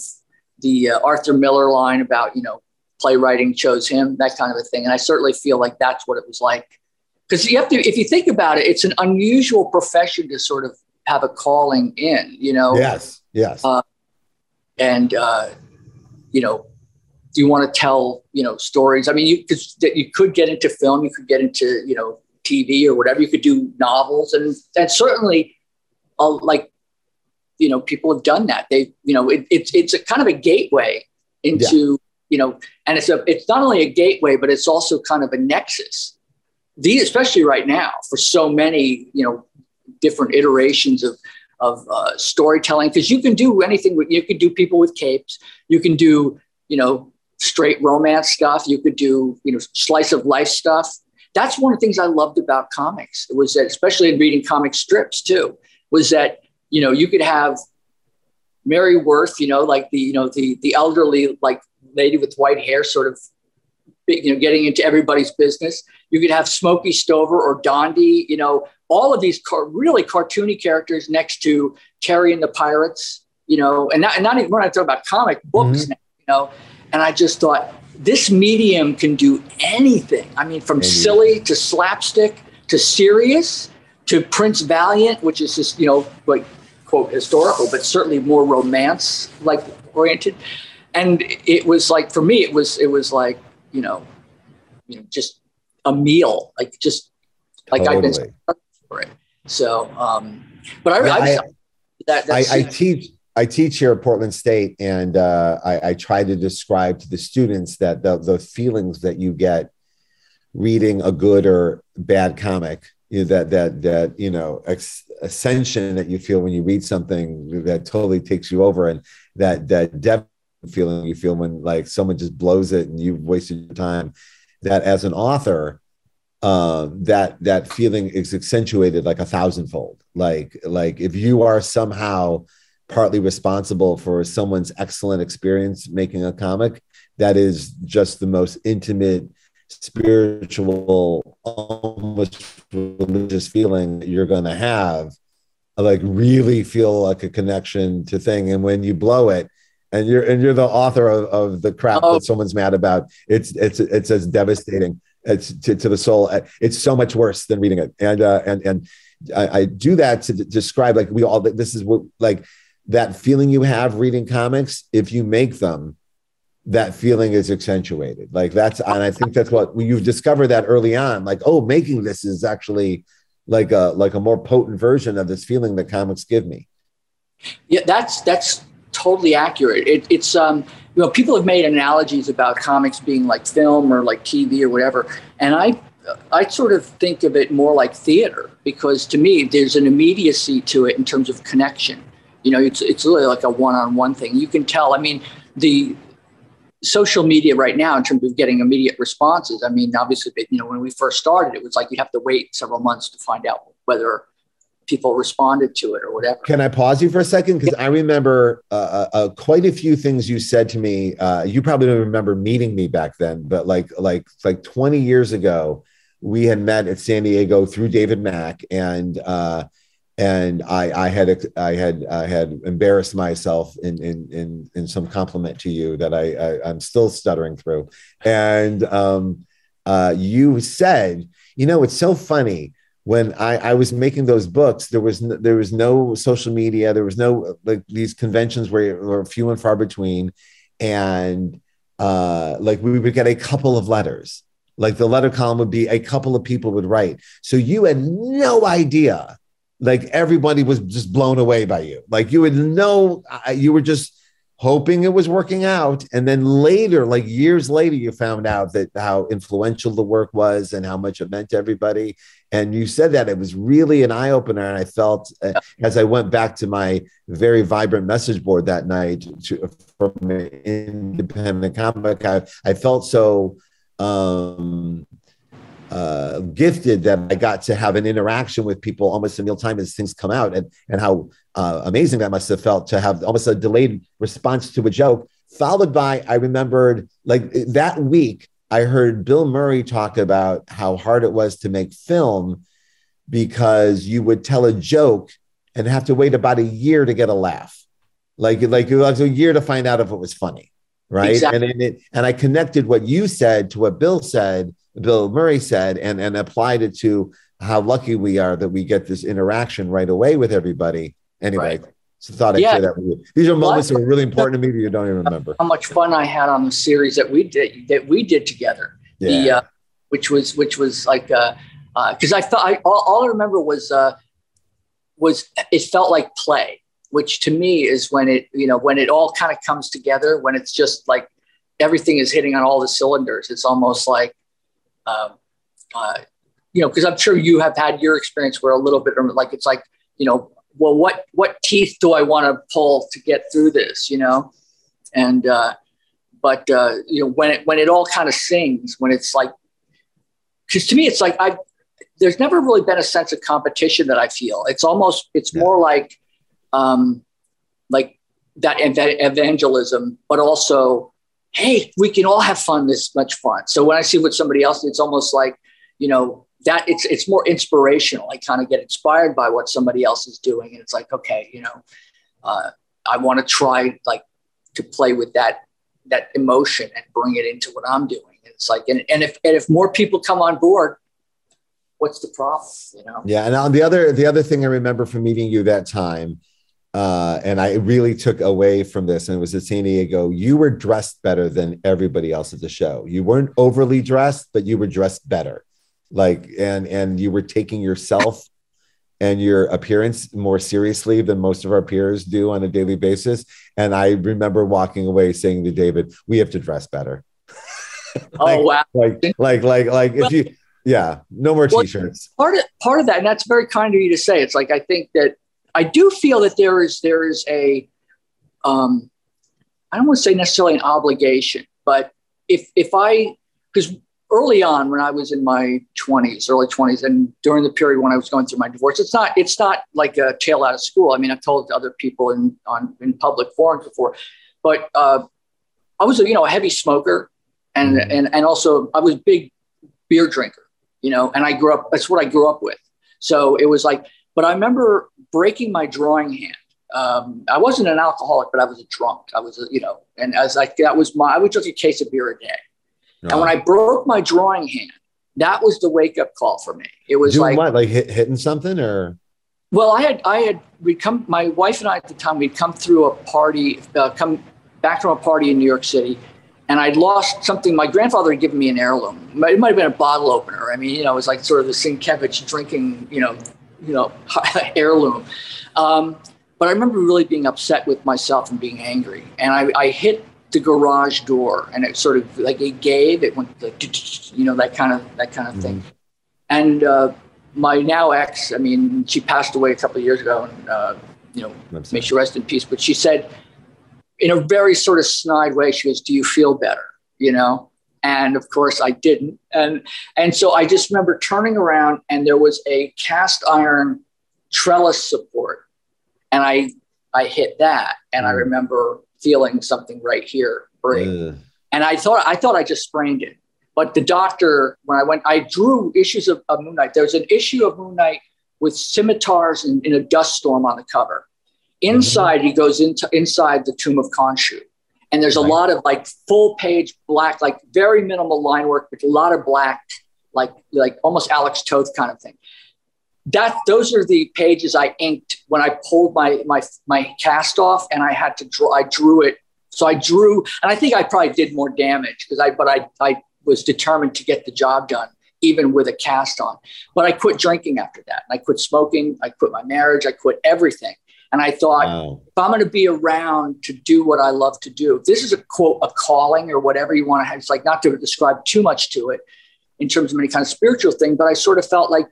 the uh, Arthur Miller line about you know playwriting chose him that kind of a thing, and I certainly feel like that's what it was like. Because you have to if you think about it it's an unusual profession to sort of have a calling in you know? Yes yes. Uh, and uh, you know do you want to tell you know stories? I mean you could you could get into film you could get into you know tv or whatever you could do novels and and certainly uh, like you know people have done that they you know it, it's it's a kind of a gateway into yeah. you know and it's a it's not only a gateway but it's also kind of a nexus The especially right now, for so many, you know, different iterations of of uh, storytelling, because you can do anything. With, you can do people with capes. You can do, you know, straight romance stuff. You could do, you know, slice of life stuff. That's one of the things I loved about comics. It was that, especially in reading comic strips too, was that you know you could have Mary Worth, you know, like the you know the the elderly like lady with white hair, sort of you know, getting into everybody's business. You could have Smokey Stover or Dondi, you know, all of these car- really cartoony characters next to Terry and the Pirates, you know, and not, and not even when I talk about comic books, mm-hmm. now, you know, and I just thought this medium can do anything. I mean, from silly to slapstick to serious to Prince Valiant, which is just, you know, like quote historical, but certainly more romance like oriented. And it was like, for me, it was, it was like, you know, you know, just a meal, like just like totally. I've been for it. So, um, but I, yeah, I, that, I, I teach. I teach here at Portland State, and uh, I, I, try to describe to the students that the, the feelings that you get reading a good or bad comic, you know, that that that you know ex- ascension that you feel when you read something that totally takes you over, and that that depth feeling you feel when like someone just blows it and you've wasted your time that as an author um, that that feeling is accentuated like a thousandfold. Like like if you are somehow partly responsible for someone's excellent experience making a comic that is just the most intimate spiritual almost religious feeling you're going to have like really feel like a connection to thing and when you blow it and you're and you're the author of, of the crap oh. that someone's mad about. It's it's it's as devastating. It's to, to the soul. It's so much worse than reading it. And uh, and and I, I do that to describe like we all. This is what like that feeling you have reading comics. If you make them, that feeling is accentuated. Like that's and I think that's what you've discovered that early on. Like oh, making this is actually like a like a more potent version of this feeling that comics give me. Yeah, that's that's totally accurate. It, it's um, you know people have made analogies about comics being like film or like TV or whatever, and I I sort of think of it more like theater because to me there's an immediacy to it in terms of connection. You know, it's it's really like a one-on-one thing. You can tell. I mean, the social media right now in terms of getting immediate responses. I mean, obviously, you know, when we first started, it was like you'd have to wait several months to find out whether people responded to it or whatever. Can I pause you for a second? Because I remember uh, uh, uh, quite a few things you said to me. Uh, you probably don't remember meeting me back then, but like like like 20 years ago, we had met at San Diego through David Mack, and uh, and I I had I had I had embarrassed myself in in in in some compliment to you that I, I am still stuttering through, and um, uh, you said, you know, it's so funny when I, I was making those books, there was no, there was no social media, there was no like these conventions were, were few and far between, and uh, like we would get a couple of letters. Like the letter column would be a couple of people would write. So you had no idea like everybody was just blown away by you. Like you would know you were just hoping it was working out. And then later, like years later, you found out that how influential the work was and how much it meant to everybody. And you said that it was really an eye opener. And I felt uh, as I went back to my very vibrant message board that night to, from an independent comic, I, I felt so um, uh, gifted that I got to have an interaction with people almost in real time as things come out, and and how uh, amazing that must have felt to have almost a delayed response to a joke, followed by I remembered like that week I heard Bill Murray talk about how hard it was to make film because you would tell a joke and have to wait about a year to get a laugh, like like it was a year to find out if it was funny, right? Exactly. And and, it, and I connected what you said to what Bill said Bill Murray said and, and applied it to how lucky we are that we get this interaction right away with everybody. Anyway, right. so thought I'd yeah. share that with you. These are moments well, that are really important to me that you don't even remember. How much fun I had on the series that we did that we did together. Yeah. The, uh, which was which was like because uh, uh, I thought I all, all, I remember was uh, was it felt like play, which to me is when it you know when it all kind of comes together when it's just like everything is hitting on all the cylinders. It's almost like um, uh, you know, because I'm sure you have had your experience where a little bit like it's like, you know, well, what what teeth do I want to pull to get through this, you know? And uh, but uh, you know, when it when it all kind of sings, when it's like, because to me, it's like I there's never really been a sense of competition that I feel. It's almost it's yeah. more like um, like that evangelism, but also hey, we can all have fun this much fun. So when I see what somebody else, it's almost like, you know, that it's it's more inspirational. I kind of get inspired by what somebody else is doing. And it's like, okay, you know, uh, I want to try like to play with that that emotion and bring it into what I'm doing. And it's like, and, and if and if more people come on board, what's the problem? You know? Yeah. And on the other the other thing I remember from meeting you that time uh, and I really took away from this, and it was at San Diego. You were dressed better than everybody else at the show. You weren't overly dressed, but you were dressed better. Like, and and you were taking yourself and your appearance more seriously than most of our peers do on a daily basis. And I remember walking away saying to David, "We have to dress better." Oh, like, oh wow! Like, like, like, like, if you, yeah, no more t-shirts. Part of part of that, and that's very kind of you to say. It's like I think that I do feel that there is there is a um, I don't want to say necessarily an obligation, but if if I because early on when I was in my 20s, early 20s, and during the period when I was going through my divorce, it's not it's not like a tale out of school. I mean, I've told other people in on in public forums before, but uh, I was a you know a heavy smoker, and mm-hmm. and and also I was a big beer drinker, you know, and I grew up. That's what I grew up with. So it was like but I remember breaking my drawing hand. Um, I wasn't an alcoholic, but I was a drunk. I was, a, you know, and as like that was my, I would drink a case of beer a day. And when I broke my drawing hand, that was the wake up call for me. It was Doing like what, like hit, hitting something or. Well, I had, I had, we'd come, my wife and I at the time, we'd come through a party, uh, come back from a party in New York City, and I'd lost something. My grandfather had given me an heirloom. It might have been a bottle opener. I mean, you know, it was like sort of the Sienkiewicz drinking, you know, you know, heirloom. Um, but I remember really being upset with myself and being angry. And I, I hit the garage door, and it sort of like it gave. It went like, you know, that kind of that kind of thing. Mm-hmm. And uh, my now ex, I mean, she passed away a couple of years ago, and uh, you know, may she rest in peace. But she said, in a very sort of snide way, she goes, "Do you feel better?" You know, and of course I didn't. And and so I just remember turning around and there was a cast iron trellis support, and I I hit that, and I mm. remember feeling something right here break, and I thought I thought I just sprained it. But the doctor, when I went, I drew issues of, of Moon Knight. There was an issue of Moon Knight with scimitars in, in a dust storm on the cover. Mm-hmm. Inside, mm-hmm. he goes into inside the tomb of Khonshu and there's a right. lot of like full page black, like very minimal line work, but a lot of black, like like almost Alex Toth kind of thing. That those are the pages I inked when I pulled my my my cast off, and I had to draw. I drew it. So I drew, and I think I probably did more damage because I, but I I was determined to get the job done, even with a cast on. But I quit drinking after that. And I quit smoking. I quit my marriage. I quit everything. And I thought, wow. if I'm going to be around to do what I love to do, this is a quote, a calling or whatever you want to have. It's like not to describe too much to it in terms of any kind of spiritual thing, but I sort of felt like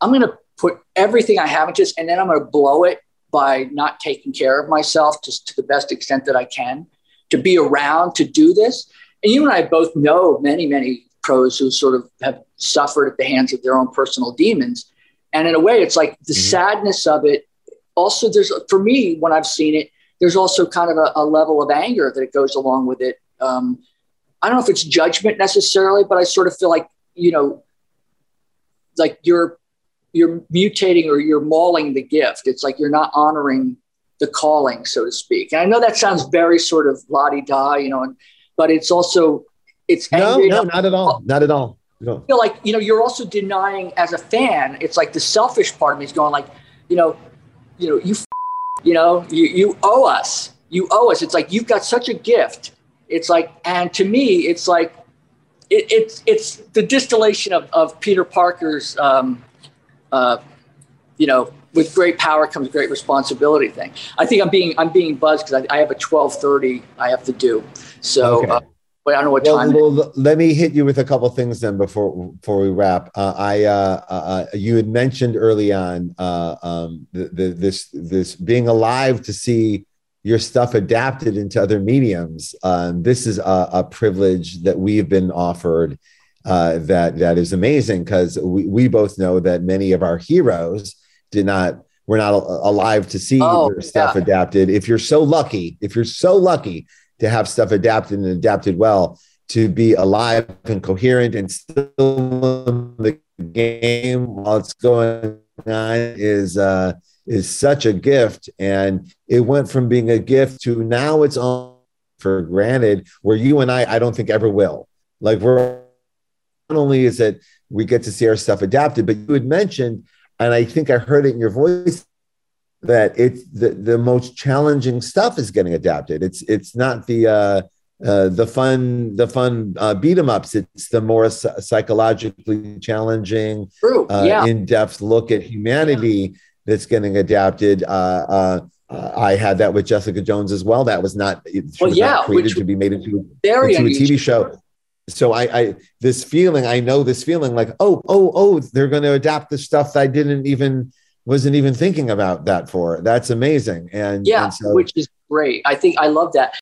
I'm going to put everything I have into this and then I'm going to blow it by not taking care of myself just to the best extent that I can to be around to do this. And you and I both know many, many pros who sort of have suffered at the hands of their own personal demons. And in a way, it's like the mm-hmm. sadness of it. Also, there's for me, when I've seen it, there's also kind of a, a level of anger that it goes along with it. Um, I don't know if it's judgment necessarily, but I sort of feel like, you know, like you're you're mutating or you're mauling the gift. It's like you're not honoring the calling, so to speak. And I know that sounds very sort of la di da, you know, but it's also it's no, no, not at all, not at all. No. I feel like you know you're also denying as a fan. It's like the selfish part of me is going like, you know, you know, you, you know, you you owe us, you owe us. It's like you've got such a gift. It's like, and to me, it's like, it, it's it's the distillation of of Peter Parker's, um, uh, you know, with great power comes great responsibility thing. I think I'm being I'm being buzzed because I, I, have a 12:30 I have to do. So. Okay. Uh, I don't know what time. Well, let me hit you with a couple things then before before we wrap. Uh, I uh, uh, uh you had mentioned early on uh, um, the, the, this this being alive to see your stuff adapted into other mediums. Um, this is a, a, privilege that we've been offered uh, that that is amazing because we, we both know that many of our heroes did not we're not alive to see oh, their stuff yeah. adapted. If you're so lucky, if you're so lucky to have stuff adapted and adapted well, to be alive and coherent and still in the game while it's going on is uh, is such a gift. And it went from being a gift to now it's on for granted. Where you and I, I don't think ever will. Like we're not only is it we get to see our stuff adapted, but you had mentioned, and I think I heard it in your voice that it's the, the most challenging stuff is getting adapted. It's it's not the uh, uh, the fun the fun uh, beat 'em ups. It's the more psychologically challenging, True. Uh, yeah. in depth look at humanity that's getting adapted. Uh, uh, uh, I had that with Jessica Jones as well. That was not, well, was yeah, not created to be made into, into a TV show. So I, I, this feeling, I know this feeling like, oh, oh, oh, they're going to adapt the stuff that I didn't even wasn't even thinking about that for. That's amazing. And yeah, and so, which is great. I think I love that.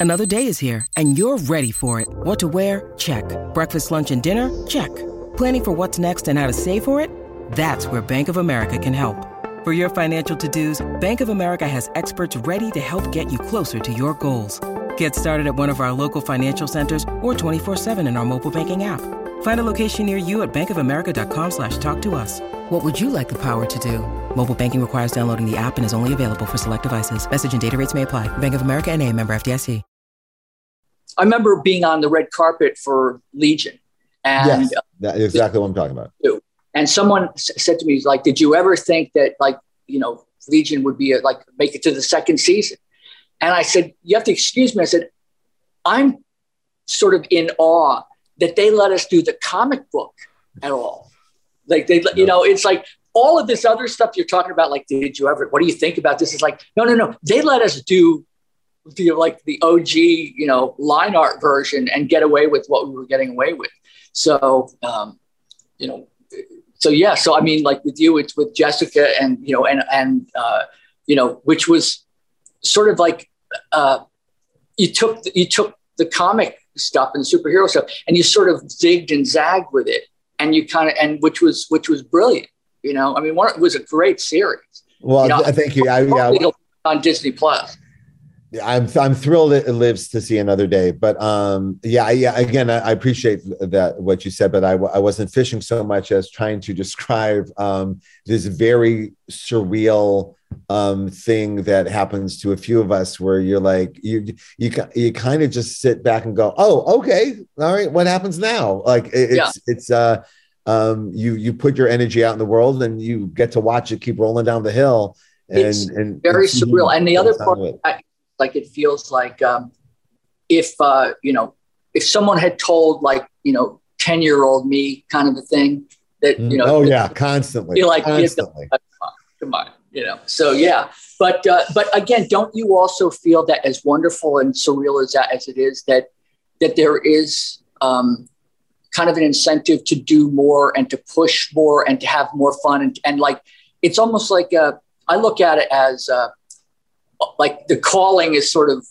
Another day is here and you're ready for it. What to wear? Check. Breakfast, lunch, and dinner? Check. Planning for what's next and how to save for it? That's where Bank of America can help. For your financial to-dos, Bank of America has experts ready to help get you closer to your goals. Get started at one of our local financial centers or 24-7 in our mobile banking app. Find a location near you at bankofamerica.com slash talk to us. What would you like the power to do? Mobile banking requires downloading the app and is only available for select devices. Message and data rates may apply. Bank of America and a member FDIC. I remember being on the red carpet for Legion. And yes, uh, that's exactly what I'm talking about. And someone said to me, like, did you ever think that, like, you know, Legion would be a, like make it to the second season? And I said, you have to excuse me. I said, I'm sort of in awe that they let us do the comic book at all. Like they, you know, it's like all of this other stuff you're talking about. Like, did you ever? What do you think about this? Is like, no, no, no. They let us do the like the OG, you know, line art version and get away with what we were getting away with. So, um, you know, so yeah. So I mean, like with you, it's with Jessica and you know, and and uh, you know, which was sort of like uh, you took you took the comic stuff and superhero stuff, and you sort of zigged and zagged with it, and you kind of and which was which was brilliant. You know, I mean, one, it was a great series. Well, you know, I thank you. I, yeah, on Disney Plus. I'm I'm thrilled it lives to see another day. But um, yeah, yeah. Again, I, I, appreciate that what you said, but I, I wasn't fishing so much as trying to describe um, this very surreal um, thing that happens to a few of us, where you're like you you you kind of just sit back and go, oh, okay, all right, what happens now? Like it's yeah. it's uh um you you put your energy out in the world and you get to watch it keep rolling down the hill. And, it's and very and surreal. And the other part, I, like it feels like um, if uh, you know if someone had told like you know 10 year old me kind of a thing that, you know, oh yeah, constantly. feel like, constantly. come on, come on, you know? So yeah, but, uh, but again, don't you also feel that as wonderful and surreal as that, as it is that, that there is, um, kind of an incentive to do more and to push more and to have more fun and, and like it's almost like uh, I look at it as uh, like the calling is sort of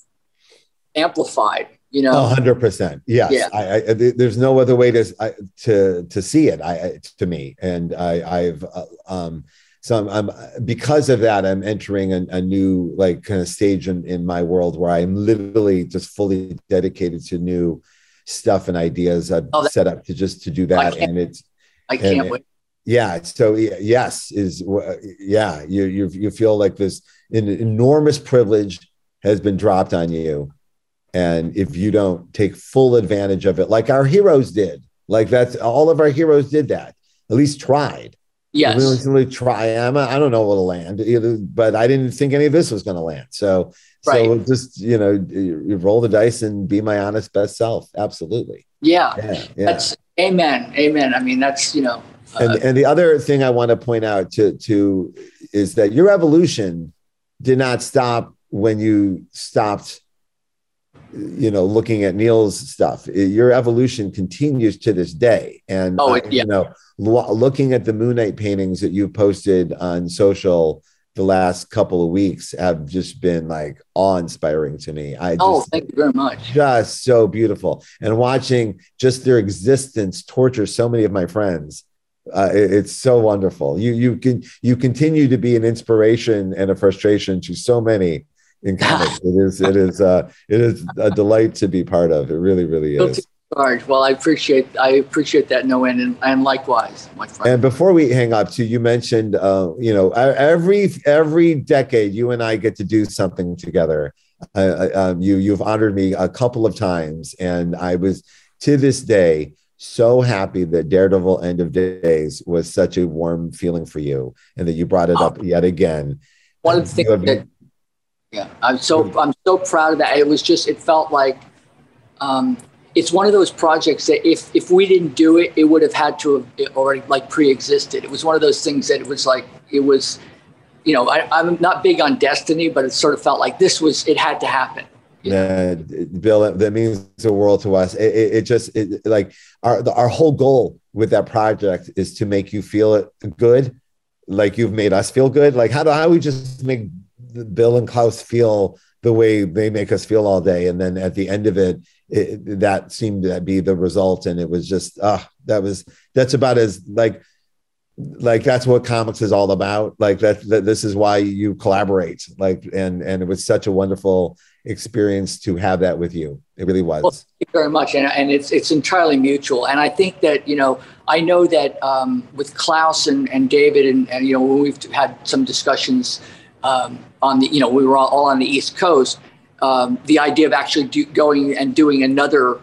amplified you know? Hundred percent. Yes. Yeah. I, I, there's no other way to I, to to see it I, to me. And I I've uh, um so I'm, I'm because of that I'm entering a, a new like kind of stage in, in my world where I'm literally just fully dedicated to new stuff and ideas I've Oh, that- set up to just to do that. And it's I can't wait yeah so yes is yeah you you you feel like this an enormous privilege has been dropped on you. And if you don't take full advantage of it like our heroes did like that's all of our heroes did that at least tried. Yes we didn't really try I'm, I don't know what'll land either, but I didn't think any of this was going to land. So so just you know you, roll the dice and be my honest best self. Absolutely. Yeah, yeah yeah. that's amen amen. I mean that's you know and, uh, and the other thing I want to point out to to is that your evolution did not stop when you stopped you know looking at Neal's stuff. Your evolution continues to this day. And Oh, uh, yeah. you know lo- looking at the Moon Knight paintings that you've posted on social the last couple of weeks have just been like awe-inspiring to me. I oh, just oh thank you very much. Just so beautiful. And watching just their existence torture so many of my friends uh, it- it's so wonderful. You you can you continue to be an inspiration and a frustration to so many in comics. It is it is uh it is a delight to be part of. It really really is. well I appreciate I appreciate that no end and, and likewise my friend. And before we hang up too you mentioned uh you know every every decade you and i get to do something together. Uh, uh, um, you you've honored me a couple of times and i was to this day so happy that daredevil end of days was such a warm feeling for you and that you brought it up yet again. One of the things have- that yeah i'm so i'm so proud of that. It was just it felt like um it's one of those projects that if if we didn't do it it would have had to have already like pre-existed. It was one of those things that it was like it was you know I, i'm not big on destiny but it sort of felt like this was it had to happen Uh, Bill, that means the world to us. It, it, it just it, like our the, our whole goal with that project is to make you feel it good, like you've made us feel good. Like how do how we just make Bill and Klaus feel the way they make us feel all day, and then at the end of it, it that seemed to be the result, and it was just ah, that was that's about as like like that's what comics is all about. Like that, that this is why you collaborate. Like and and it was such a wonderful experience to have that with you it really was Well, thank you very much, and, and it's it's entirely mutual. And I think that you know, I know that um, with Klaus and, and David, and, and you know, when we've had some discussions um, on the, you know, we were all, all on the East Coast. Um, the idea of actually do, going and doing another,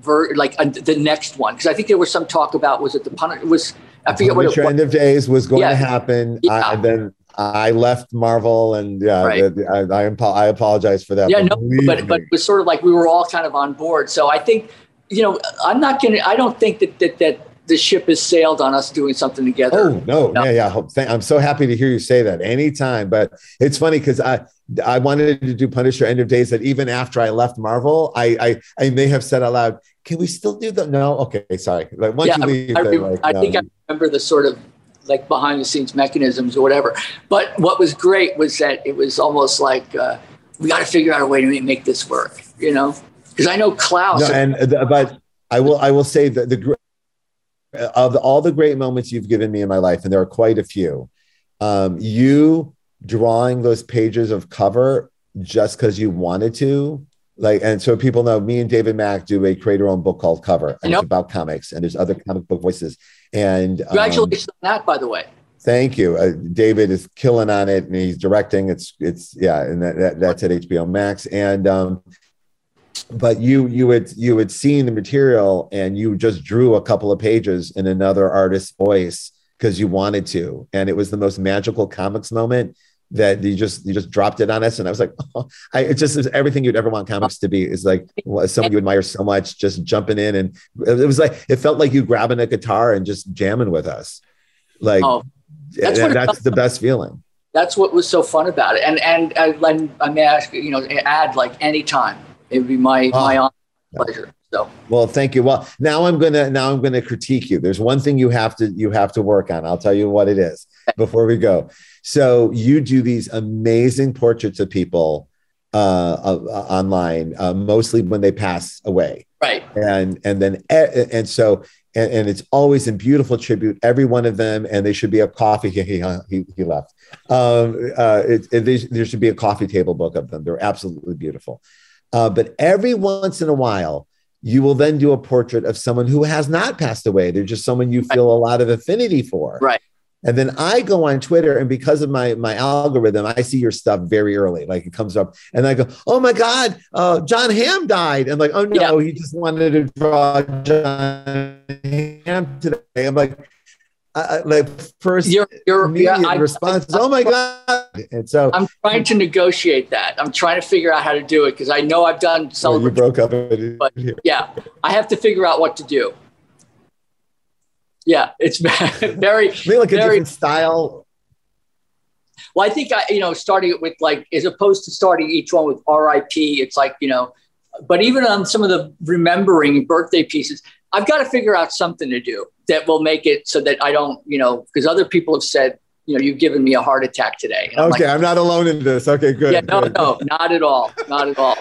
ver- like uh, the next one, because I think there was some talk about was it the pun- it was I forget what it end of days was going Yeah. to happen Yeah. I, and then i left marvel and yeah Right. I, I, I apologize for that yeah, no, believe but but it was sort of like we were all kind of on board. So I think, you know, I'm not gonna. I don't think that that that the ship has sailed on us doing something together. Oh no, No. yeah, yeah. I'm so happy to hear you say that anytime. But it's funny because I I wanted to do Punisher End of Days that even after I left Marvel, I I, I may have said aloud, "Can we still do that?" No, okay, sorry. Like once yeah, you I, leave, I, re- like, I no. think um, I remember the sort of like behind the scenes mechanisms or whatever. But what was great was that it was almost like uh, we got to figure out a way to make this work. You know, because I know Klaus. no, and uh, but I will I will say that the of all the great moments you've given me in my life, and there are quite a few. Um, you drawing those pages of cover just because you wanted to, like, and so people know me and David Mack do a own book called Cover, and know. it's about comics, and there's other comic book voices. And um, congratulations on that, by the way. Thank you. Uh, David is killing on it and he's directing. It's, it's, yeah. And that, that that's at HBO Max. And, um, but you, you had, you had seen the material and you just drew a couple of pages in another artist's voice because you wanted to. And it was the most magical comics moment that you just you just dropped it on us, and I was like, oh, I it just is everything you'd ever want comics to be is like someone you admire so much, just jumping in, and it was like it felt like you grabbing a guitar and just jamming with us, like oh, that's, that's the best feeling. That's what was so fun about it, and and I, I may ask you know add like anytime it would be my oh, my pleasure. So well, thank you. Well, now I'm gonna now I'm gonna critique you. There's one thing you have to you have to work on. I'll tell you what it is before we go. So you do these amazing portraits of people uh, uh, online, uh, mostly when they pass away. Right. And and then and so and, and, it's always in beautiful tribute, every one of them, and they should be a coffee. He he, he left. Um, uh, it, it, there should be a coffee table book of them. They're absolutely beautiful. Uh, but every once in a while, you will then do a portrait of someone who has not passed away. They're just someone you feel a lot of affinity for. Right. And then I go on Twitter, and because of my my algorithm, I see your stuff very early. Like it comes up, and I go, "Oh my God, uh, Jon Hamm died!" And like, "Oh no, yeah. he just wanted to draw Jon Hamm today." I'm like, uh, like first your, your yeah, I, response is, "Oh my God!" And so I'm trying to negotiate that. I'm trying to figure out how to do it because I know I've done some. Well, you broke up, but yeah, I have to figure out what to do yeah, it's very maybe like a very, different style. Well, I think I, you know, starting it with like as opposed to starting each one with R.I.P. It's like you know, but even on some of the remembering birthday pieces, I've got to figure out something to do that will make it so that I don't, you know, because other people have said, you know, you've given me a heart attack today. I'm okay, like, I'm not alone in this. Okay, good. Yeah, no, good. no, not at all, not at all.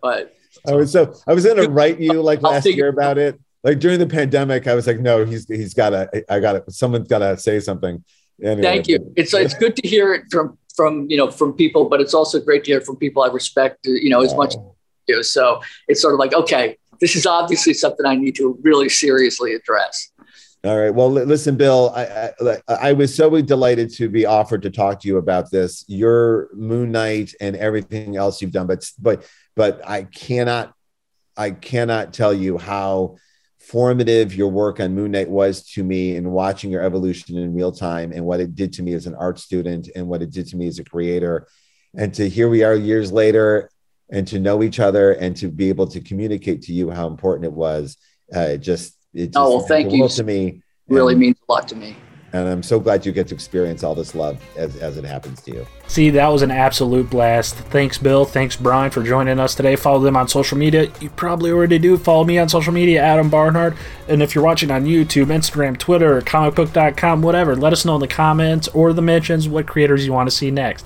But I was so I was going to write you like last year about it like during the pandemic, I was like, no, he's he's got to, I got to, someone's got to say something. Anyway, Thank you. It's it's good to hear it from from you know from people, but it's also great to hear from people I respect, you know, as much oh. as you. So it's sort of like, okay, this is obviously something I need to really seriously address. All right. Well, listen, Bill. I, I, I was so delighted to be offered to talk to you about this, your Moon Knight, and everything else you've done. But but but I cannot I cannot tell you how formative your work on Moon Knight was to me in watching your evolution in real time and what it did to me as an art student and what it did to me as a creator. And to here we are years later and to know each other and to be able to communicate to you how important it was. Uh, it just, it just oh, well, thank you to me. Really and, means a lot to me and I'm so glad you get to experience all this love as, as it happens to you. See, that was an absolute blast. Thanks, Bill. Thanks, Brian, for joining us today. Follow them on social media. You probably already do. Follow me on social media, Adam Barnhardt. And if you're watching on YouTube, Instagram, Twitter, comicbook.com, whatever, let us know in the comments or the mentions what creators you want to see next.